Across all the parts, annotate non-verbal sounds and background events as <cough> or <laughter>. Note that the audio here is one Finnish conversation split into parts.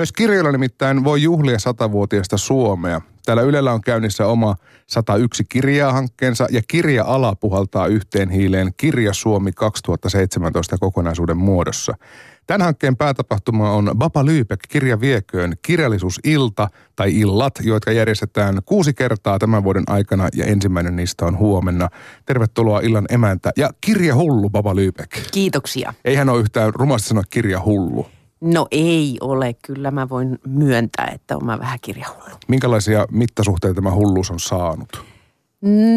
Myös kirjoilla nimittäin voi juhlia satavuotiaista Suomea. Täällä Ylellä on käynnissä oma 101 kirjaa hankkeensa ja kirja-ala puhaltaa yhteen hiileen Kirja Suomi 2017 kokonaisuuden muodossa. Tämän hankkeen päätapahtuma on Baba Lyypek kirja vieköön kirjallisuusilta tai illat, jotka järjestetään kuusi kertaa tämän vuoden aikana ja ensimmäinen niistä on huomenna. Tervetuloa illan emäntä ja kirja hullu Baba Lyypek. Kiitoksia. Eihän ole yhtään rumasti sanoa kirja hullu. No ei ole, kyllä mä voin myöntää, että mä vähän kirjahullu. Minkälaisia mittasuhteita tämä hulluus on saanut?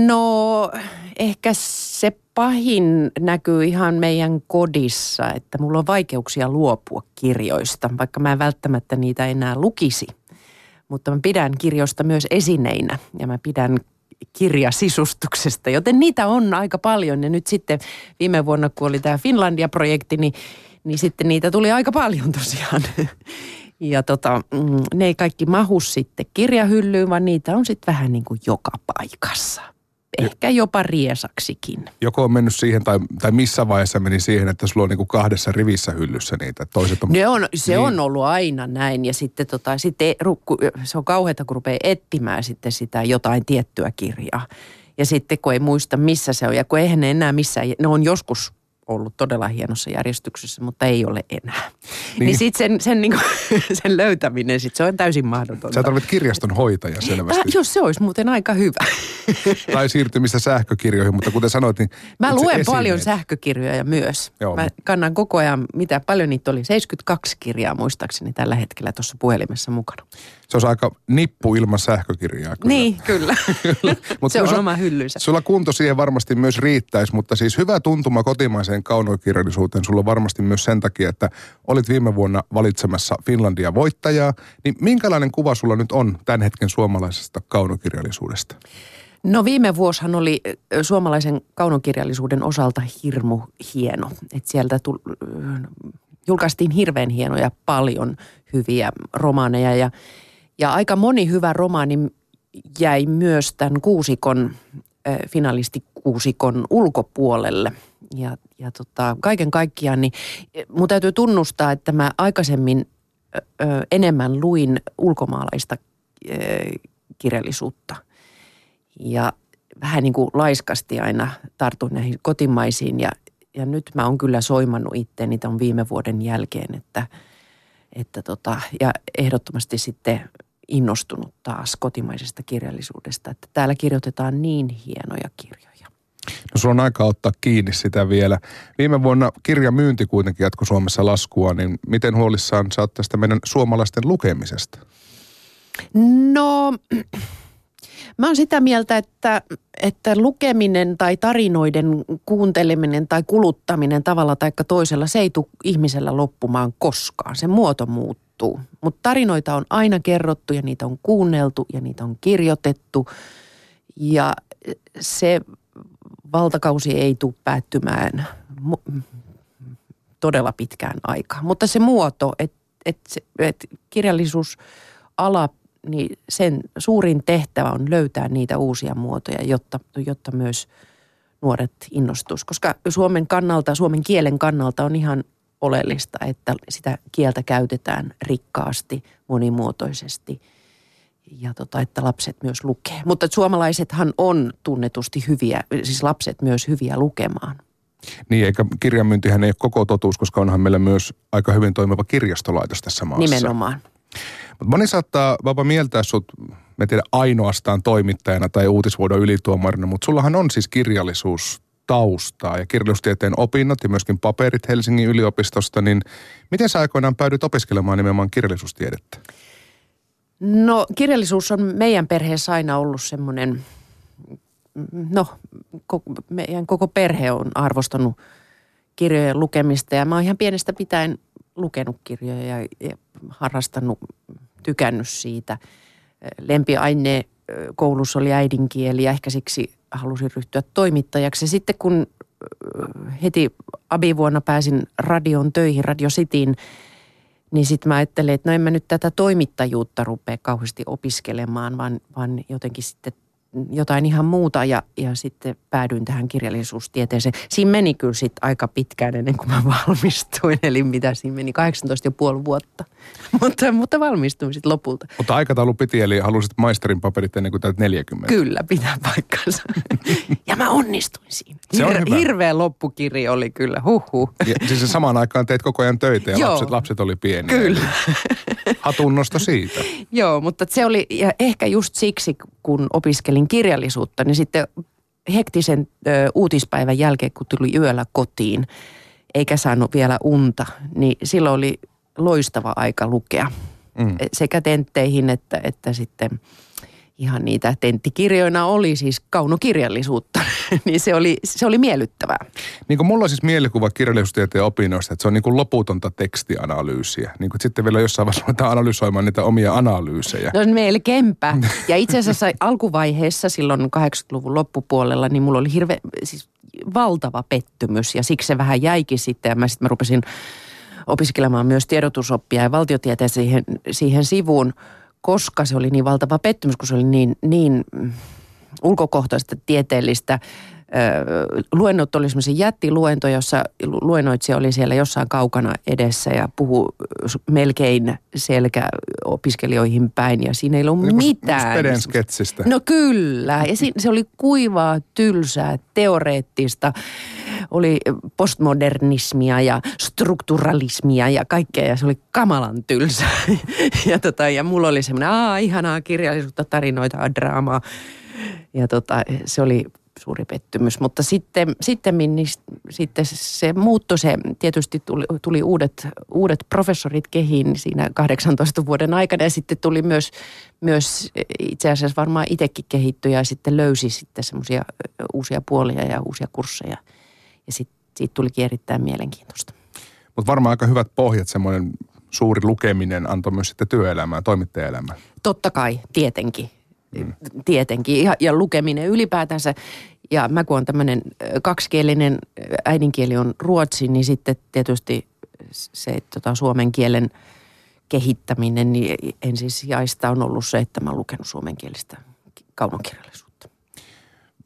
No ehkä se pahin näkyy ihan meidän kodissa, että mulla on vaikeuksia luopua kirjoista, vaikka mä en välttämättä niitä enää lukisi. Mutta mä pidän kirjoista myös esineinä ja mä pidän kirjasisustuksesta, joten niitä on aika paljon. Ja nyt sitten viime vuonna, kun oli tämä Finlandia-projekti, niin, niin sitten niitä tuli aika paljon tosiaan. <laughs> Ja tota, mm, ne ei kaikki mahu sitten kirjahyllyyn, vaan niitä on sitten vähän niin kuin joka paikassa. Ehkä jopa riesaksikin. Joko on mennyt siihen tai, tai missä vaiheessa meni siihen, että sulla on niin kuin kahdessa rivissä hyllyssä niitä. Toiset on, ne on, se niin. on ollut aina näin ja sitten, tota, sitten rukku, se on kauheata, kun rupeaa etsimään sitten sitä jotain tiettyä kirjaa. Ja sitten kun ei muista missä se on ja kun eihän ne enää missään, ne on joskus ollut todella hienossa järjestyksessä, mutta ei ole enää. Niin, niin sitten sen, sen, niin <laughs> sen löytäminen, sit se on täysin mahdotonta. Sä tarvitset kirjaston hoitaja selvästi. Äh, jos se olisi muuten aika hyvä. <laughs> tai siirtymistä sähkökirjoihin, mutta kuten sanoit, niin... Mä luen esineet. paljon sähkökirjoja myös. Joo. Mä kannan koko ajan, mitä paljon niitä oli, 72 kirjaa muistaakseni tällä hetkellä tuossa puhelimessa mukana. Se olisi aika nippu ilman sähkökirjaa. Kyllä. Niin, kyllä. <laughs> kyllä. se on oma hyllynsä. Sulla kunto siihen varmasti myös riittäisi, mutta siis hyvä tuntuma kotimaiseen kaunokirjallisuuteen sulla varmasti myös sen takia, että olit viime vuonna valitsemassa Finlandia voittajaa. Niin minkälainen kuva sulla nyt on tämän hetken suomalaisesta kaunokirjallisuudesta? No viime vuosihan oli suomalaisen kaunokirjallisuuden osalta hirmu hieno. Että sieltä tuli, julkaistiin hirveän hienoja paljon hyviä romaaneja ja ja aika moni hyvä romaani jäi myös tämän kuusikon, äh, finalistikuusikon ulkopuolelle. Ja, ja tota, kaiken kaikkiaan, niin mun täytyy tunnustaa, että mä aikaisemmin ö, enemmän luin ulkomaalaista ö, kirjallisuutta. Ja vähän niin kuin laiskasti aina tartun näihin kotimaisiin ja, ja nyt mä oon kyllä soimannut itteeni tämän viime vuoden jälkeen, että, että tota, ja ehdottomasti sitten innostunut taas kotimaisesta kirjallisuudesta, että täällä kirjoitetaan niin hienoja kirjoja. No sulla on aika ottaa kiinni sitä vielä. Viime vuonna kirjamyynti kuitenkin jatkoi Suomessa laskua, niin miten huolissaan sä oot tästä meidän suomalaisten lukemisesta? No, mä oon sitä mieltä, että, että lukeminen tai tarinoiden kuunteleminen tai kuluttaminen tavalla tai toisella, se ei tule ihmisellä loppumaan koskaan. Se muoto muuttuu. Mutta tarinoita on aina kerrottu ja niitä on kuunneltu ja niitä on kirjoitettu. Ja se valtakausi ei tule päättymään todella pitkään aikaa. Mutta se muoto, että et, et kirjallisuusala, niin sen suurin tehtävä on löytää niitä uusia muotoja, jotta, jotta myös nuoret innostus. Koska Suomen kannalta, suomen kielen kannalta on ihan oleellista, että sitä kieltä käytetään rikkaasti, monimuotoisesti ja tota, että lapset myös lukee. Mutta suomalaisethan on tunnetusti hyviä, siis lapset myös hyviä lukemaan. Niin, eikä kirjanmyyntihän ei ole koko totuus, koska onhan meillä myös aika hyvin toimiva kirjastolaitos tässä maassa. Nimenomaan. Mutta moni saattaa vapa mieltää sut, me tiedä ainoastaan toimittajana tai uutisvuodon ylituomarina, mutta sullahan on siis kirjallisuus taustaa ja kirjallisuustieteen opinnot ja myöskin paperit Helsingin yliopistosta, niin miten sä aikoinaan päädyit opiskelemaan nimenomaan kirjallisuustiedettä? No kirjallisuus on meidän perheessä aina ollut semmoinen, no meidän koko perhe on arvostanut kirjojen lukemista ja mä oon ihan pienestä pitäen lukenut kirjoja ja, ja harrastanut, tykännyt siitä. Lempiaine koulussa oli äidinkieli ja ehkä siksi halusin ryhtyä toimittajaksi. Ja sitten kun heti abivuonna pääsin radion töihin, Radio Cityin, niin sitten mä ajattelin, että no en mä nyt tätä toimittajuutta rupea kauheasti opiskelemaan, vaan, vaan jotenkin sitten jotain ihan muuta ja, ja sitten päädyin tähän kirjallisuustieteeseen. Siinä meni kyllä sitten aika pitkään ennen kuin mä <laughs> valmistuin, eli mitä siinä meni, 18,5 vuotta. <laughs> mutta, mutta valmistuin sitten lopulta. Mutta aikataulu piti, eli halusit maisterin paperit ennen kuin täyt 40. Kyllä, pitää paikkansa. <laughs> ja mä onnistuin siinä. Se on Hir- hyvä. hirveä loppukirja oli kyllä, huhhuh. Ja siis samaan aikaan teit koko ajan töitä ja Joo. lapset, lapset oli pieniä. Kyllä. Hatunnosto siitä. Joo, mutta se oli, ja ehkä just siksi, kun opiskelin kirjallisuutta, niin sitten hektisen ö, uutispäivän jälkeen, kun tuli yöllä kotiin, eikä saanut vielä unta, niin silloin oli loistava aika lukea. Mm. Sekä tentteihin että, että sitten ihan niitä tenttikirjoina oli siis kaunokirjallisuutta, <laughs> niin se oli, se oli miellyttävää. Niin kuin mulla on siis mielikuva kirjallisuustieteen opinnoista, että se on niin kuin loputonta tekstianalyysiä. Niin kuin sitten vielä jossain vaiheessa ruvetaan analysoimaan niitä omia analyysejä. No melkeinpä. Ja itse asiassa <laughs> alkuvaiheessa silloin 80-luvun loppupuolella, niin mulla oli hirve, siis valtava pettymys ja siksi se vähän jäikin sitten. Ja mä sitten mä rupesin opiskelemaan myös tiedotusoppia ja valtiotieteen siihen, siihen sivuun, koska se oli niin valtava pettymys, kun se oli niin, niin mm, ulkokohtaista tieteellistä. Luennot oli semmoisia jättiluento, jossa lu- luennoitsija oli siellä jossain kaukana edessä ja puhu melkein selkä opiskelijoihin päin ja siinä ei ollut Niin mitään. Speden sketsistä. No kyllä. Ja se oli kuivaa, tylsää, teoreettista. Oli postmodernismia ja strukturalismia ja kaikkea ja se oli kamalan tylsää. <laughs> ja, tota, ja mulla oli semmoinen, aa ihanaa kirjallisuutta, tarinoita, draamaa. Ja tota, se oli suuri pettymys. Mutta sitten, sitten, niin, sitten se muuttui se, tietysti tuli, tuli uudet, uudet professorit kehiin siinä 18 vuoden aikana ja sitten tuli myös, myös itse asiassa varmaan itsekin kehittyi ja sitten löysi sitten semmoisia uusia puolia ja uusia kursseja. Ja sitten siitä tulikin erittäin mielenkiintoista. Mutta varmaan aika hyvät pohjat, semmoinen suuri lukeminen antoi myös sitten työelämään, toimittajaelämään. Totta kai, tietenkin. Mm. Tietenkin. Ja, ja lukeminen ylipäätänsä. Ja mä kun on tämmöinen kaksikielinen äidinkieli on ruotsi, niin sitten tietysti se tota, suomen kielen kehittäminen, niin ensisijaista on ollut se, että mä oon lukenut suomenkielistä kaunokirjallisuutta.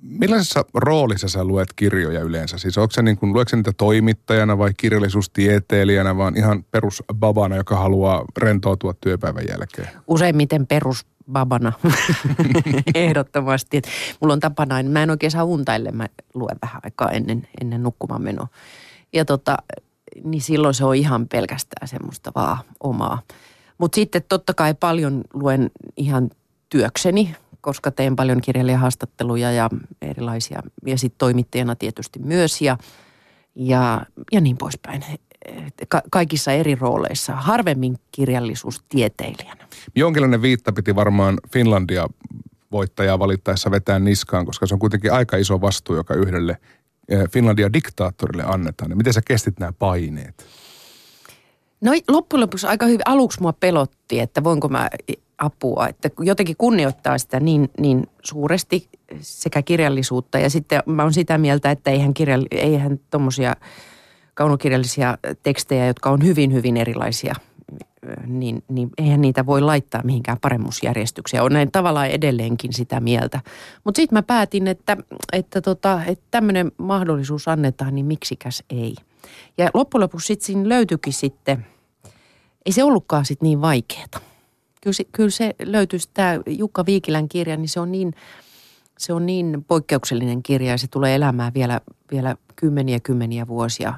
Millaisessa roolissa sä luet kirjoja yleensä? Siis onko se niin kuin, luetko niitä toimittajana vai kirjallisuustieteilijänä, vaan ihan perusbabana, joka haluaa rentoutua työpäivän jälkeen? Useimmiten perusbabana, <laughs> ehdottomasti. Et mulla on tapana, mä en oikein saa unta, ellei mä luen vähän aikaa ennen, ennen nukkumaan menoa. Ja tota, niin silloin se on ihan pelkästään semmoista vaan omaa. Mutta sitten totta kai paljon luen ihan työkseni, koska teen paljon kirjailijahaastatteluja ja erilaisia. Ja sitten toimittajana tietysti myös ja, ja, ja niin poispäin. Ka- kaikissa eri rooleissa. Harvemmin kirjallisuustieteilijänä. Jonkinlainen viitta piti varmaan Finlandia voittajaa valittaessa vetää niskaan, koska se on kuitenkin aika iso vastuu, joka yhdelle Finlandia diktaattorille annetaan. Niin miten sä kestit nämä paineet? No loppujen lopuksi aika hyvin. Aluksi mua pelotti, että voinko mä apua. Että jotenkin kunnioittaa sitä niin, niin suuresti sekä kirjallisuutta. Ja sitten mä oon sitä mieltä, että eihän, kirjall, eihän tommosia kaunokirjallisia tekstejä, jotka on hyvin, hyvin erilaisia, niin, niin eihän niitä voi laittaa mihinkään paremmuusjärjestykseen. On näin tavallaan edelleenkin sitä mieltä. Mutta sitten mä päätin, että, että, tota, että tämmöinen mahdollisuus annetaan, niin miksikäs ei. Ja loppujen lopuksi sitten siinä löytyikin sitten, ei se ollutkaan sitten niin vaikeaa. Kyllä se, kyllä se löytyisi tämä Jukka Viikilän kirja, niin se on niin, se on niin poikkeuksellinen kirja ja se tulee elämään vielä, vielä kymmeniä kymmeniä vuosia.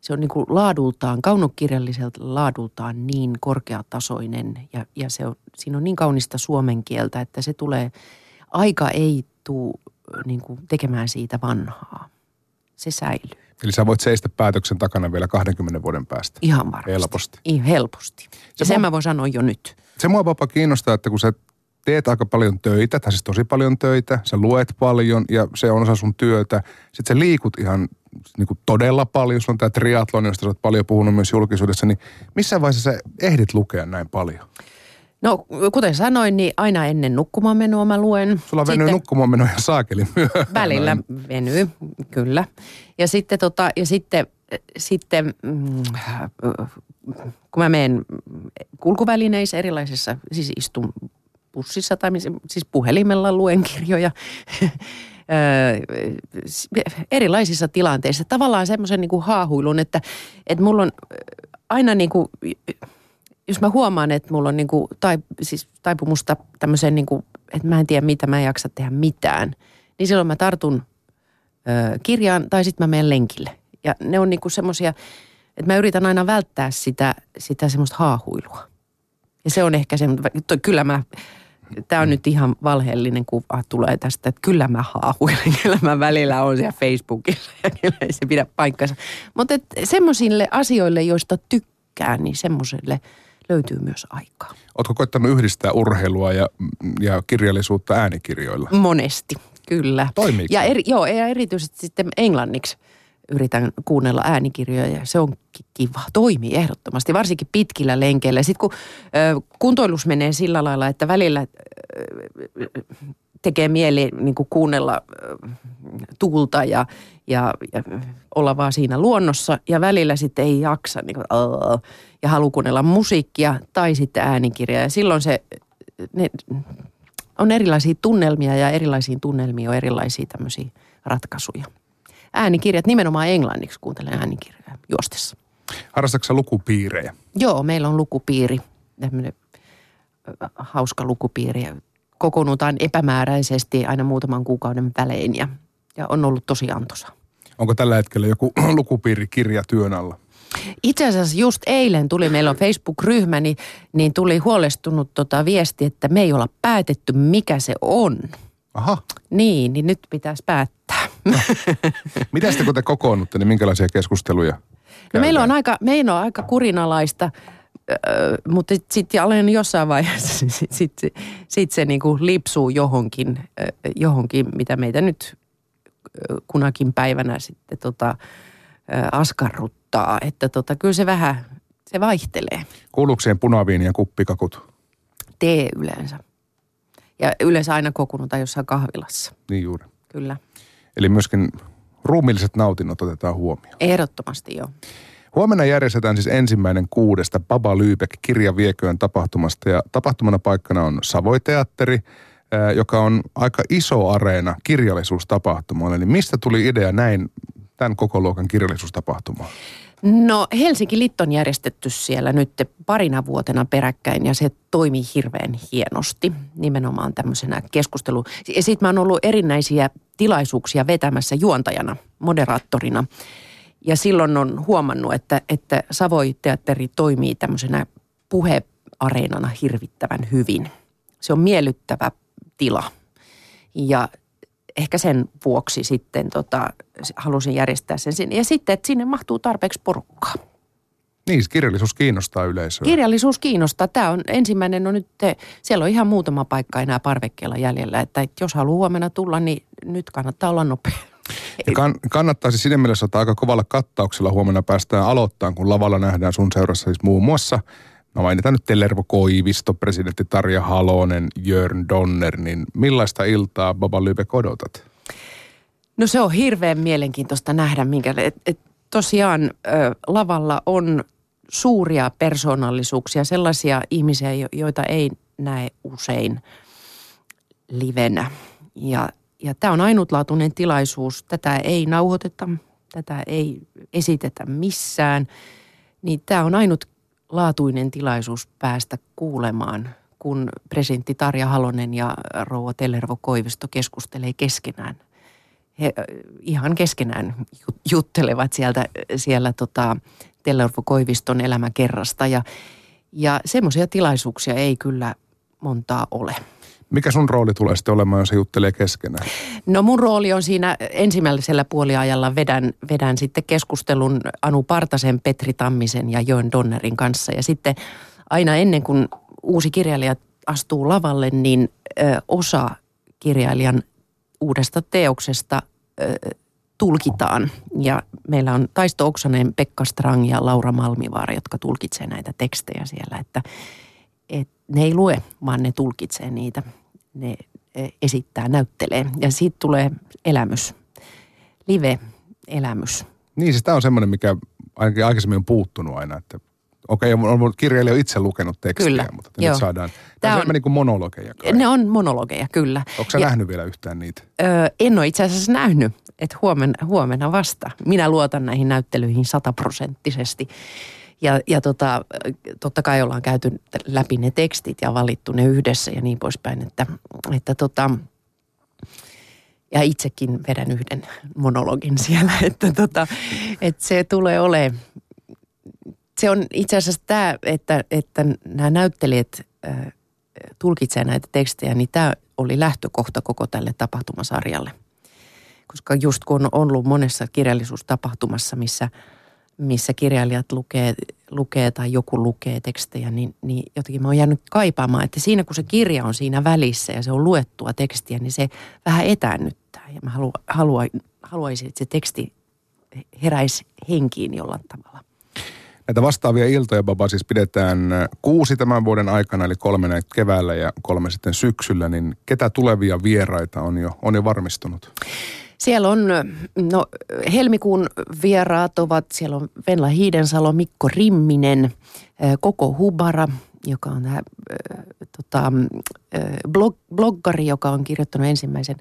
Se on niin kuin laadultaan, kaunokirjalliselta laadultaan niin korkeatasoinen ja, ja se on, siinä on niin kaunista suomen kieltä, että se tulee, aika ei tule niin kuin tekemään siitä vanhaa. Se säilyy. Eli sä voit seistä päätöksen takana vielä 20 vuoden päästä. Ihan varmasti. Helposti. Ihan helposti. Ja Se sen mua- mä voin sanoa jo nyt. Se mua vapa kiinnostaa, että kun sä teet aika paljon töitä, tai siis tosi paljon töitä, sä luet paljon ja se on osa sun työtä. Sitten sä liikut ihan niin kuin todella paljon, sulla on tämä triathlon, josta oot paljon puhunut myös julkisuudessa, niin missä vaiheessa sä ehdit lukea näin paljon? No kuten sanoin, niin aina ennen nukkumaan menoa mä luen. Sulla on venyt Sitten- nukkumaan ihan saakeli myöhään. Välillä venyy, kyllä. Ja sitten, tota, ja sitten, sitten mm, kun mä menen kulkuvälineissä erilaisissa, siis istun bussissa tai siis puhelimella luen kirjoja erilaisissa tilanteissa. Tavallaan semmoisen niin haahuilun, että, että mulla on aina niin kuin, jos mä huomaan, että mulla on niin kuin, tai, siis taipumusta tämmöiseen, niin kuin, että mä en tiedä mitä, mä en jaksa tehdä mitään, niin silloin mä tartun ö, kirjaan tai sitten mä menen lenkille. Ja ne on niin semmoisia, että mä yritän aina välttää sitä, sitä semmoista haahuilua. Ja se on ehkä se, kyllä mä tämä on nyt ihan valheellinen kuva tulee tästä, että kyllä mä haahuilen, <laughs> kyllä mä välillä on siellä Facebookissa ja kyllä ei se pidä paikkansa. Mutta semmoisille asioille, joista tykkää, niin semmoiselle löytyy myös aikaa. Oletko koittanut yhdistää urheilua ja, ja kirjallisuutta äänikirjoilla? Monesti, kyllä. Toimiiko? Ja eri, joo, ja erityisesti sitten englanniksi yritän kuunnella äänikirjoja ja se on kiva. Toimii ehdottomasti, varsinkin pitkillä lenkeillä. Sitten kun ö, kuntoilus menee sillä lailla, että välillä ö, tekee mieli niin kuin kuunnella ö, tuulta ja, ja, ja olla vaan siinä luonnossa ja välillä sitten ei jaksa niin kuin, ja haluaa kuunnella musiikkia tai sitten äänikirjaa. Ja silloin se, ne, on erilaisia tunnelmia ja erilaisiin tunnelmiin on erilaisia tämmöisiä ratkaisuja äänikirjat, nimenomaan englanniksi kuuntelen äänikirjoja juostessa. Harrastatko lukupiirejä? Joo, meillä on lukupiiri, hauska lukupiiri. Kokoonnutaan epämääräisesti aina muutaman kuukauden välein ja, ja on ollut tosi antoisa. Onko tällä hetkellä joku <clears throat> lukupiirikirja työn alla? Itse asiassa just eilen tuli, meillä on Facebook-ryhmä, niin, niin tuli huolestunut tota viesti, että me ei olla päätetty, mikä se on. Aha. Niin, niin nyt pitäisi päättää. No. <laughs> Mitä sitten kun te kokoonnutte, niin minkälaisia keskusteluja No meillä on aika, meillä on aika kurinalaista, mutta sitten olen jossain vaiheessa, <laughs> sitten sit, sit se niinku lipsuu johonkin, johonkin, mitä meitä nyt kunakin päivänä sitten tota, askarruttaa. Että tota, kyllä se vähän, se vaihtelee. Kuuluuko siihen punaviini ja kuppikakut? Tee yleensä. Ja yleensä aina kokoonnutaan jossain kahvilassa. Niin juuri. Kyllä. Eli myöskin ruumilliset nautinnot otetaan huomioon. Ehdottomasti joo. Huomenna järjestetään siis ensimmäinen kuudesta Baba Lübeck kirjavieköön tapahtumasta ja tapahtumana paikkana on Savoiteatteri, joka on aika iso areena kirjallisuustapahtumalle. Eli mistä tuli idea näin tämän koko luokan kirjallisuustapahtumaan? No Helsinki Litt on järjestetty siellä nyt parina vuotena peräkkäin ja se toimii hirveän hienosti nimenomaan tämmöisenä keskustelu. Ja sitten mä oon ollut erinäisiä tilaisuuksia vetämässä juontajana, moderaattorina. Ja silloin on huomannut, että, että Savoi-teatteri toimii tämmöisenä puheareenana hirvittävän hyvin. Se on miellyttävä tila. Ja ehkä sen vuoksi sitten tota, halusin järjestää sen sinne. Ja sitten, että sinne mahtuu tarpeeksi porukkaa. Niin, kirjallisuus kiinnostaa yleisöä. Kirjallisuus kiinnostaa. Tämä on ensimmäinen, no nyt te, siellä on ihan muutama paikka enää parvekkeella jäljellä, että jos haluaa huomenna tulla, niin nyt kannattaa olla nopea. Ja kann, kannattaisi siinä mielessä ottaa aika kovalla kattauksella huomenna päästään aloittamaan, kun lavalla nähdään sun seurassa siis muun muassa No mainitaan nyt Tellervo Koivisto, presidentti Tarja Halonen, Jörn Donner, niin millaista iltaa Baba Lübeck odotat? No se on hirveän mielenkiintoista nähdä, minkä, et, et tosiaan ö, lavalla on suuria persoonallisuuksia, sellaisia ihmisiä, joita ei näe usein livenä. Ja, ja tämä on ainutlaatuinen tilaisuus. Tätä ei nauhoiteta, tätä ei esitetä missään. Niin tämä on ainut laatuinen tilaisuus päästä kuulemaan, kun presidentti Tarja Halonen ja rouva Tellervo Koivisto keskustelee keskenään. He ihan keskenään juttelevat sieltä, siellä tota Tellervo Koiviston elämäkerrasta ja, ja semmoisia tilaisuuksia ei kyllä montaa ole. Mikä sun rooli tulee sitten olemaan, jos se juttelee keskenään? No mun rooli on siinä ensimmäisellä puoliajalla vedän, vedän sitten keskustelun Anu Partasen, Petri Tammisen ja Joen Donnerin kanssa. Ja sitten aina ennen kuin uusi kirjailija astuu lavalle, niin ö, osa kirjailijan uudesta teoksesta ö, tulkitaan. Ja meillä on Taisto Oksanen, Pekka Strang ja Laura Malmivaara, jotka tulkitsee näitä tekstejä siellä. Että et ne ei lue, vaan ne tulkitsee niitä ne e, esittää, näyttelee. Ja siitä tulee elämys, live-elämys. Niin, siis tämä on semmoinen, mikä ainakin aikaisemmin on puuttunut aina, että Okei, okay, on kirjailija itse lukenut tekstiä, Kyllä, mutta joo. nyt saadaan. Tämä on on- niin kuin monologeja kai. Ne on monologeja, kyllä. Onko sä Ja- nähnyt vielä yhtään niitä? Öö, en ole itse asiassa nähnyt, että huomenna, huomenna vasta. Minä luotan näihin näyttelyihin sataprosenttisesti. Ja, ja tota, totta kai ollaan käyty läpi ne tekstit ja valittu ne yhdessä ja niin poispäin. Että, että tota, ja itsekin vedän yhden monologin siellä, <laughs> että, tota, että se tulee olemaan. Se on itse asiassa tämä, että, että nämä näyttelijät tulkitsee näitä tekstejä, niin tämä oli lähtökohta koko tälle tapahtumasarjalle. Koska just kun on ollut monessa kirjallisuustapahtumassa, missä, missä kirjailijat lukee, lukee tai joku lukee tekstejä, niin, niin jotenkin mä oon jäänyt kaipaamaan, että siinä kun se kirja on siinä välissä ja se on luettua tekstiä, niin se vähän etäännyttää. Ja mä haluan, haluan, haluaisin, että se teksti heräisi henkiin jollain tavalla. Näitä vastaavia iltoja, Baba, siis pidetään kuusi tämän vuoden aikana, eli kolme näitä keväällä ja kolme sitten syksyllä. Niin ketä tulevia vieraita on jo, on jo varmistunut? Siellä on, no helmikuun vieraat ovat, siellä on Venla Hiidensalo, Mikko Rimminen, Koko Hubara, joka on tämä äh, tota, äh, blog, bloggari, joka on kirjoittanut ensimmäisen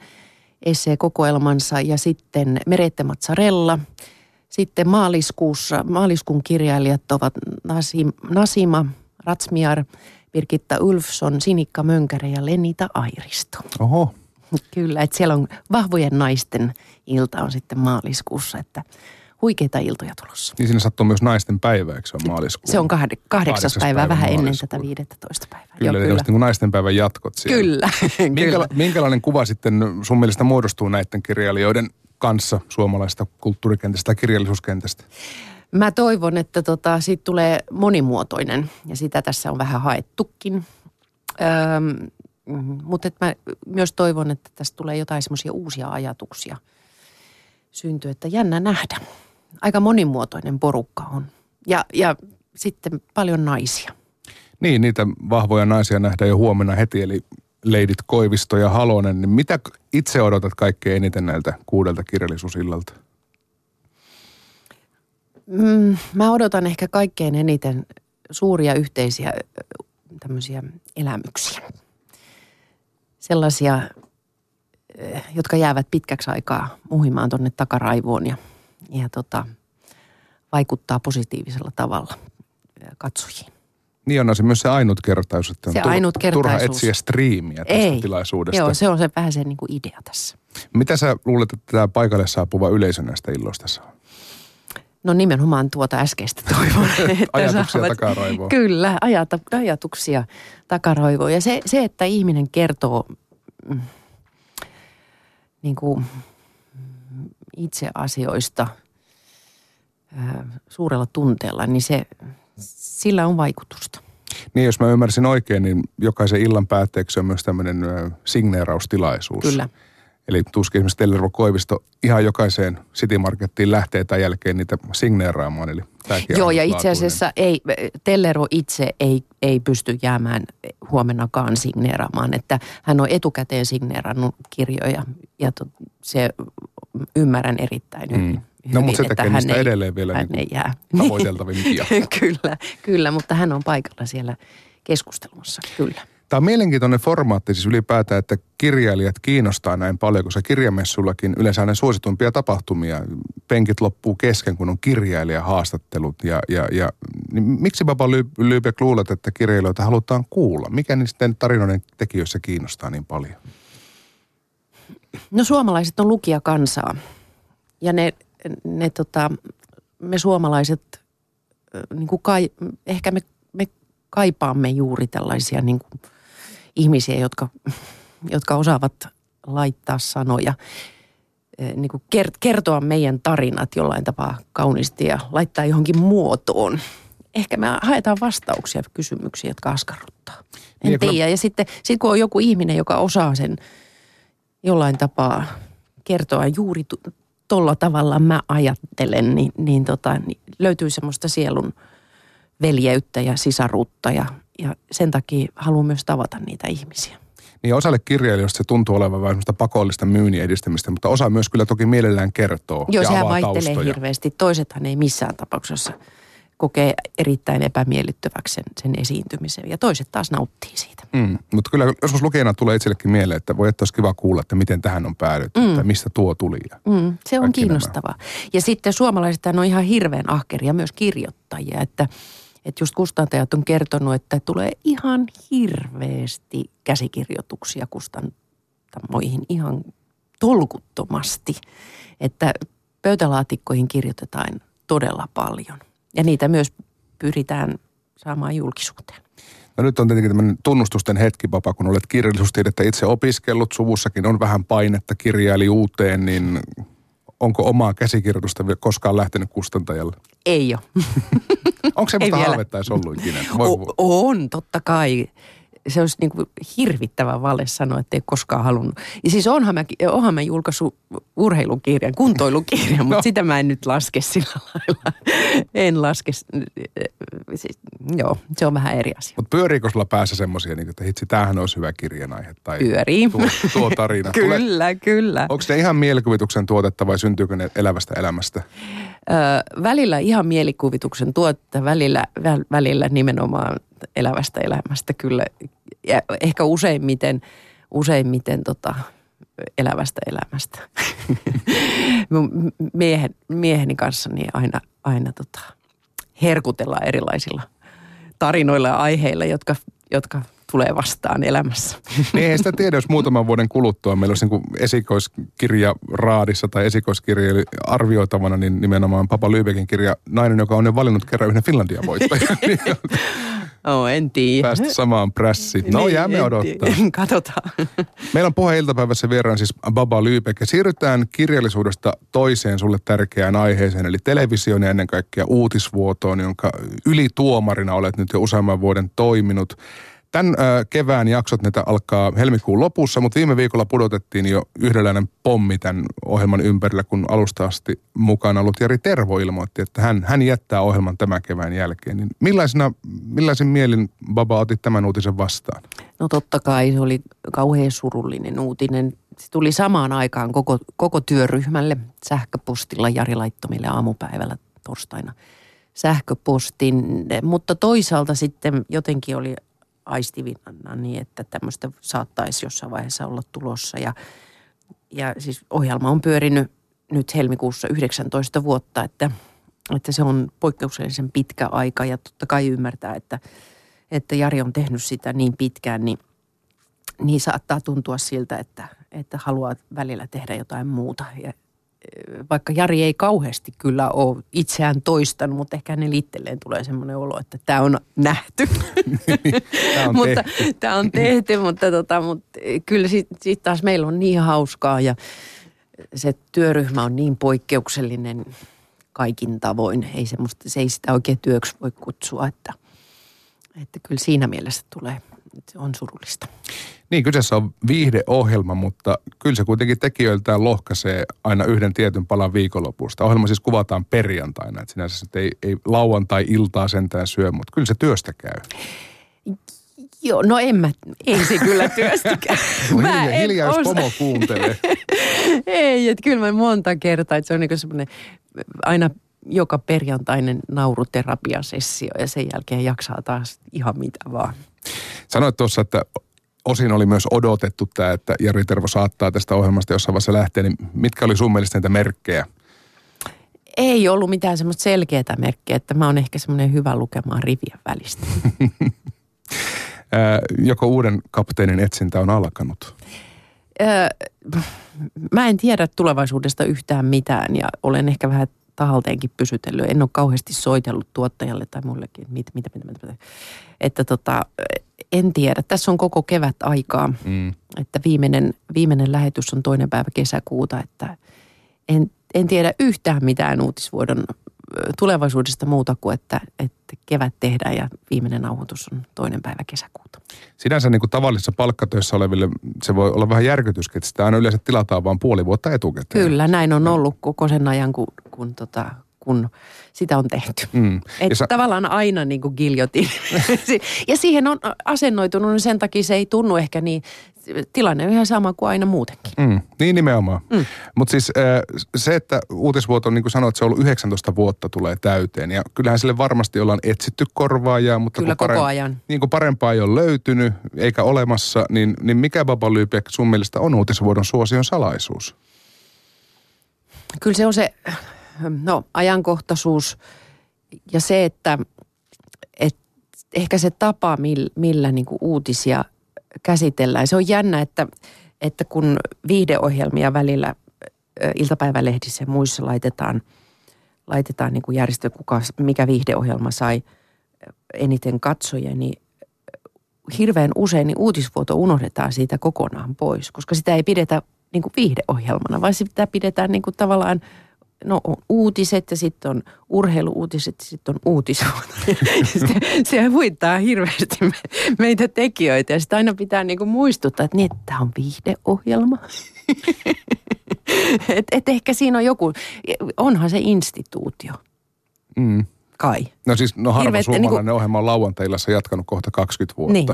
esseekokoelmansa ja sitten Merette Mazzarella. Sitten maaliskuussa, maaliskuun kirjailijat ovat Nasim, Nasima Ratsmiar, Birgitta Ulfsson, Sinikka Mönkäre ja Lenita Airisto. Oho, Kyllä, että siellä on vahvojen naisten ilta on sitten maaliskuussa, että huikeita iltoja tulossa. niin siinä sattuu myös naisten päivä, eikö se ole maaliskuun? Se on kahde, kahdeksas Kahdeksas päivä, päivä vähän ennen tätä 15 päivää. Kyllä, Joo, kyllä. Niin naisten päivän jatkot siellä. Kyllä, <laughs> Minkäla- kyllä. minkälainen kuva sitten sun mielestä muodostuu näiden kirjailijoiden kanssa suomalaista kulttuurikentästä kirjallisuuskentästä? Mä toivon, että tota, siitä tulee monimuotoinen ja sitä tässä on vähän haettukin. Öm, mm, mutta mä myös toivon, että tästä tulee jotain semmoisia uusia ajatuksia syntyä, että jännä nähdä. Aika monimuotoinen porukka on. Ja, ja sitten paljon naisia. Niin, niitä vahvoja naisia nähdään jo huomenna heti, eli Leidit Koivisto ja Halonen. Niin mitä itse odotat kaikkein eniten näiltä kuudelta kirjallisuusillalta? Mm, mä odotan ehkä kaikkein eniten suuria yhteisiä tämmöisiä elämyksiä. Sellaisia, ö, jotka jäävät pitkäksi aikaa muhimaan tonne takaraivoon ja, ja tota, vaikuttaa positiivisella tavalla ö, katsojiin. Niin on se myös se ainutkertaisuus, että on Se tur- turha etsiä striimiä tästä Ei, tilaisuudesta. joo, se on se vähän se niin kuin idea tässä. Mitä sä luulet, että tämä paikalle saapuva yleisö näistä illoista saa? No nimenomaan tuota äskeistä toivon. <laughs> että Ajatuksia takaraivoon. Kyllä, ajata, ajatuksia takaraivoon. Ja se, se, että ihminen kertoo mm, niin kuin, mm, itse asioista ää, suurella tunteella, niin se, sillä on vaikutusta. Niin, jos mä ymmärsin oikein, niin jokaisen illan päätteeksi on myös tämmöinen signeeraustilaisuus. Kyllä. Eli tuskin esimerkiksi Tellervo Koivisto ihan jokaiseen City Markettiin lähtee tämän jälkeen niitä signeeraamaan. Eli Joo, ja itse asiassa ei, Tellero itse ei, ei pysty jäämään huomennakaan signeeraamaan, että hän on etukäteen signeerannut kirjoja ja to, se ymmärrän erittäin hyvin. Mm. No, mutta se tekee niistä ei- edelleen vielä hän niin ei jää. tavoiteltavimpia. <laughs> kyllä, kyllä, mutta hän on paikalla siellä keskustelussa, kyllä. Tämä on mielenkiintoinen formaatti siis ylipäätään, että kirjailijat kiinnostaa näin paljon, koska kirjamessullakin yleensä ne suosituimpia tapahtumia. Penkit loppuu kesken, kun on kirjailijahaastattelut. Ja, ja, ja niin miksi Baba Ly- Lybek luulet, että kirjailijoita halutaan kuulla? Mikä niiden tarinoiden tekijöissä kiinnostaa niin paljon? No suomalaiset on lukijakansaa ja ne, ne tota, me suomalaiset niin kuin kai, ehkä me, me kaipaamme juuri tällaisia niin kuin ihmisiä, jotka, jotka osaavat laittaa sanoja, eh, niin kuin ker- kertoa meidän tarinat jollain tapaa kauniisti ja laittaa johonkin muotoon. Ehkä me haetaan vastauksia kysymyksiin, jotka askarruttaa. En Niin, ja kun- tiedä. Ja sitten sit kun on joku ihminen, joka osaa sen jollain tapaa kertoa juuri tuolla tavalla mä ajattelen, niin, niin, tota, niin löytyy semmoista sielun veljeyttä ja sisaruutta ja, ja sen takia haluan myös tavata niitä ihmisiä. Niin osalle kirjailijoista se tuntuu olevan vähän semmoista pakollista myynnin edistämistä, mutta osa myös kyllä toki mielellään kertoo Joo, ja sehän avaa vaihtelee taustoja. hirveästi. Toisethan ei missään tapauksessa kokee erittäin epämiellyttäväksi sen, sen esiintymisen ja toiset taas nauttii siitä. Mm, mutta kyllä joskus lukijana tulee itsellekin mieleen, että voi että olisi kiva kuulla, että miten tähän on päädytty mm. tai mistä tuo tuli. Mm, se on kiinnostavaa. Nämä. Ja sitten suomalaiset on ihan hirveän ahkeria myös kirjoittajia, että että just kustantajat on kertonut, että tulee ihan hirveästi käsikirjoituksia kustantamoihin ihan tolkuttomasti. Että pöytälaatikkoihin kirjoitetaan todella paljon. Ja niitä myös pyritään saamaan julkisuuteen. No nyt on tietenkin tämmöinen tunnustusten hetki, Papa, kun olet kirjallisuustiedettä itse opiskellut. Suvussakin on vähän painetta kirjailijuuteen, niin onko omaa käsikirjoitusta koskaan lähtenyt kustantajalle? Ei ole. <laughs> onko semmoista haavetta edes ollut ikinä? O- on, totta kai se olisi niin kuin hirvittävä vale sanoa, että ei koskaan halunnut. Ja siis onhan mä, onhan mä julkaissut urheilukirjan, kuntoilukirjan, <laughs> no. mutta sitä mä en nyt laske sillä lailla. En laske, siis, joo, se on vähän eri asia. Mutta pyöriikö sulla päässä semmoisia, niin että hitsi, tämähän olisi hyvä kirjanaihe? Tai Pyörii. Tuo, tuo tarina. kyllä, <laughs> Tule, kyllä. Onko se ihan mielikuvituksen tuotetta vai syntyykö ne elävästä elämästä? Ö, välillä ihan mielikuvituksen tuotetta, välillä, välillä nimenomaan elävästä elämästä kyllä. Ja ehkä useimmiten, useimmiten tota, elävästä elämästä. <laughs> Miehen, mieheni kanssa niin aina, aina tota, herkutellaan erilaisilla tarinoilla ja aiheilla, jotka, jotka tulee vastaan elämässä. <laughs> Niin ei sitä tiedä, jos muutaman vuoden kuluttua meillä olisi niin esikoiskirja raadissa tai esikoiskirja arvioitavana, niin nimenomaan Papa Lybekin kirja Nainen, joka on jo valinnut kerran yhden Finlandia voittajan. <laughs> Oh, en tiedä. Päästä samaan prässiin. No, niin, jäämme odottaa. <laughs> Katsotaan. <laughs> Meillä on puhe iltapäivässä vieraan siis Baba Lyybeck. Ja siirrytään kirjallisuudesta toiseen sulle tärkeään aiheeseen, eli televisioon ja ennen kaikkea uutisvuotoon, jonka ylituomarina olet nyt jo useamman vuoden toiminut. Tämän kevään jaksot niitä alkaa helmikuun lopussa, mutta viime viikolla pudotettiin jo yhdenlainen pommi tämän ohjelman ympärillä, kun alusta asti mukana ollut Jari Tervo ilmoitti, että hän, hän jättää ohjelman tämän kevään jälkeen. Niin millaisina, millaisin mielin Baba otit tämän uutisen vastaan? No totta kai se oli kauhean surullinen uutinen. Se tuli samaan aikaan koko, koko työryhmälle sähköpostilla Jari laittomille aamupäivällä torstaina sähköpostin, mutta toisaalta sitten jotenkin oli aistivinna niin, että tämmöistä saattaisi jossain vaiheessa olla tulossa. Ja, ja siis ohjelma on pyörinyt nyt helmikuussa 19 vuotta, että, että se on poikkeuksellisen pitkä aika ja totta kai ymmärtää, että, että Jari on tehnyt sitä niin pitkään, niin, niin saattaa tuntua siltä, että, että haluaa välillä tehdä jotain muuta. Ja vaikka Jari ei kauheasti kyllä ole itseään toistanut, mutta ehkä hänen itselleen tulee semmoinen olo, että tämä on nähty. <laughs> tämä on mutta, Tämä on tehty, mutta, tota, mutta kyllä sitten sit taas meillä on niin hauskaa ja se työryhmä on niin poikkeuksellinen kaikin tavoin. Ei semmoista, se ei sitä oikein työksi voi kutsua, että, että kyllä siinä mielessä tulee, on surullista. Niin, kyseessä on viihdeohjelma, mutta kyllä se kuitenkin tekijöiltään lohkaisee aina yhden tietyn palan viikonlopusta. Ohjelma siis kuvataan perjantaina, että sinänsä ei, ei lauantai-iltaa sentään syö, mutta kyllä se työstä käy. Joo, no en mä, ei se kyllä työstäkään. <laughs> mä hiljaa, hiljaa jos pomo kuuntelee. <laughs> ei, että kyllä mä monta kertaa, että se on niin semmoinen aina joka perjantainen nauruterapiasessio ja sen jälkeen jaksaa taas ihan mitä vaan. Sanoit tuossa, että osin oli myös odotettu tämä, että Jari Tervo saattaa tästä ohjelmasta jossain vaiheessa lähteä, niin mitkä oli sun mielestä niitä merkkejä? Ei ollut mitään semmoista selkeää merkkiä, että mä oon ehkä semmoinen hyvä lukemaan rivien välistä. <laughs> Joko uuden kapteenin etsintä on alkanut? mä en tiedä tulevaisuudesta yhtään mitään ja olen ehkä vähän tahalteenkin pysytellyt. En ole kauheasti soitellut tuottajalle tai mullekin, mitä, mitä, mitä, mitä. Että tota, en tiedä. Tässä on koko kevät aikaa. Mm. Että viimeinen, viimeinen lähetys on toinen päivä kesäkuuta, että en, en tiedä yhtään mitään uutisvuodon tulevaisuudesta muuta kuin, että, että kevät tehdään ja viimeinen nauhoitus on toinen päivä kesäkuuta. Sinänsä niin kuin tavallisessa palkkatöissä oleville se voi olla vähän järkytyskin, että sitä aina yleensä tilataan vain puoli vuotta etukäteen. Kyllä, näin on ollut koko sen ajan, kun, kun tota, kun sitä on tehty. Mm. Että Ja sä- tavallaan aina niin kuin giljotin. <laughs> ja siihen on asennoitunut, niin sen takia se ei tunnu ehkä niin, tilanne on ihan sama kuin aina muutenkin. Mm, niin nimenomaan. Mm. Mutta siis äh, se, että uutisvuoto, niin kuin sanoit, se on ollut 19 vuotta tulee täyteen. Ja kyllähän sille varmasti ollaan etsitty korvaajaa, mutta Kyllä kun koko ajan. Niin kuin parempaa ei ole löytynyt eikä olemassa, niin, niin mikä Baba Lyypiek sun mielestä on uutisvuodon suosion salaisuus? Kyllä se on se no, ajankohtaisuus ja se, että et ehkä se tapa, millä, millä niin kuin uutisia käsitellään. Se on jännä, että, että kun viihdeohjelmia välillä iltapäivälehdissä ja muissa laitetaan, laitetaan niin kuin järjestö, kuka, mikä viihdeohjelma sai eniten katsojia, niin hirveän usein niin uutisvuoto unohdetaan siitä kokonaan pois, koska sitä ei pidetä niin kuin viihdeohjelmana, vaan sitä pidetään niin kuin tavallaan, no on uutiset ja sitten on urheiluuutiset ja sitten on uutisvuoto. <laughs> se, se huittaa hirveästi me, meitä tekijöitä ja sitä aina pitää niin kuin muistuttaa, että niin, tämä on viihdeohjelma. <laughs> et, et ehkä siinä on joku, onhan se instituutio, Mm. kai. No siis, no harva Hirveet- suomalainen niinku- ohjelma on lauantaillassa jatkanut kohta 20 vuotta. Niin.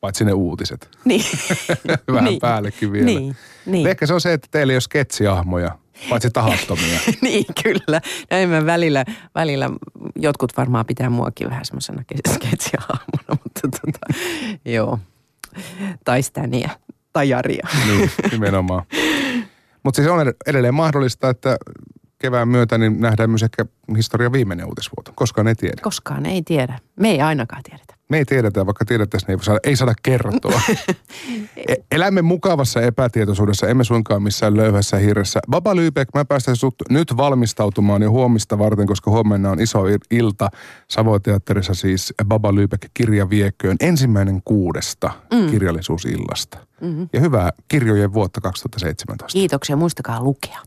Paitsi ne uutiset. Niin. <laughs> Vähän Niin. päällekin vielä. Niin, niin. Ehkä se on se, että teillä ei ole sketsiahmoja, paitsi tahattomia. <laughs> niin, kyllä. Näin mä välillä, välillä, jotkut varmaan pitää muakin vähän semmoisena sketsiaamuna, mutta tota, joo. Tai Stania, tai Jaria. niin, nimenomaan. Mutta siis on edelleen mahdollista, että kevään myötä niin nähdään myös ehkä historian viimeinen uutisvuoto. Koskaan ei tiedä. Koskaan ei tiedä. Me ei ainakaan tiedetä. Me ei tiedetä, vaikka tiedettäisiin, niin ei saada, ei saada kertoa. <laughs> E- Elämme mukavassa epätietoisuudessa, emme suinkaan missään löyhässä hirressä. Baba Lyybeck, mä päästän sut nyt valmistautumaan jo huomista varten, koska huomenna on iso il- ilta Savoiteatterissa siis Baba Lyybeck kirja vieköön. Ensimmäinen kuudesta mm. kirjallisuusillasta. Mm-hmm. Ja hyvää kirjojen vuotta 2017. Kiitoksia, muistakaa lukea.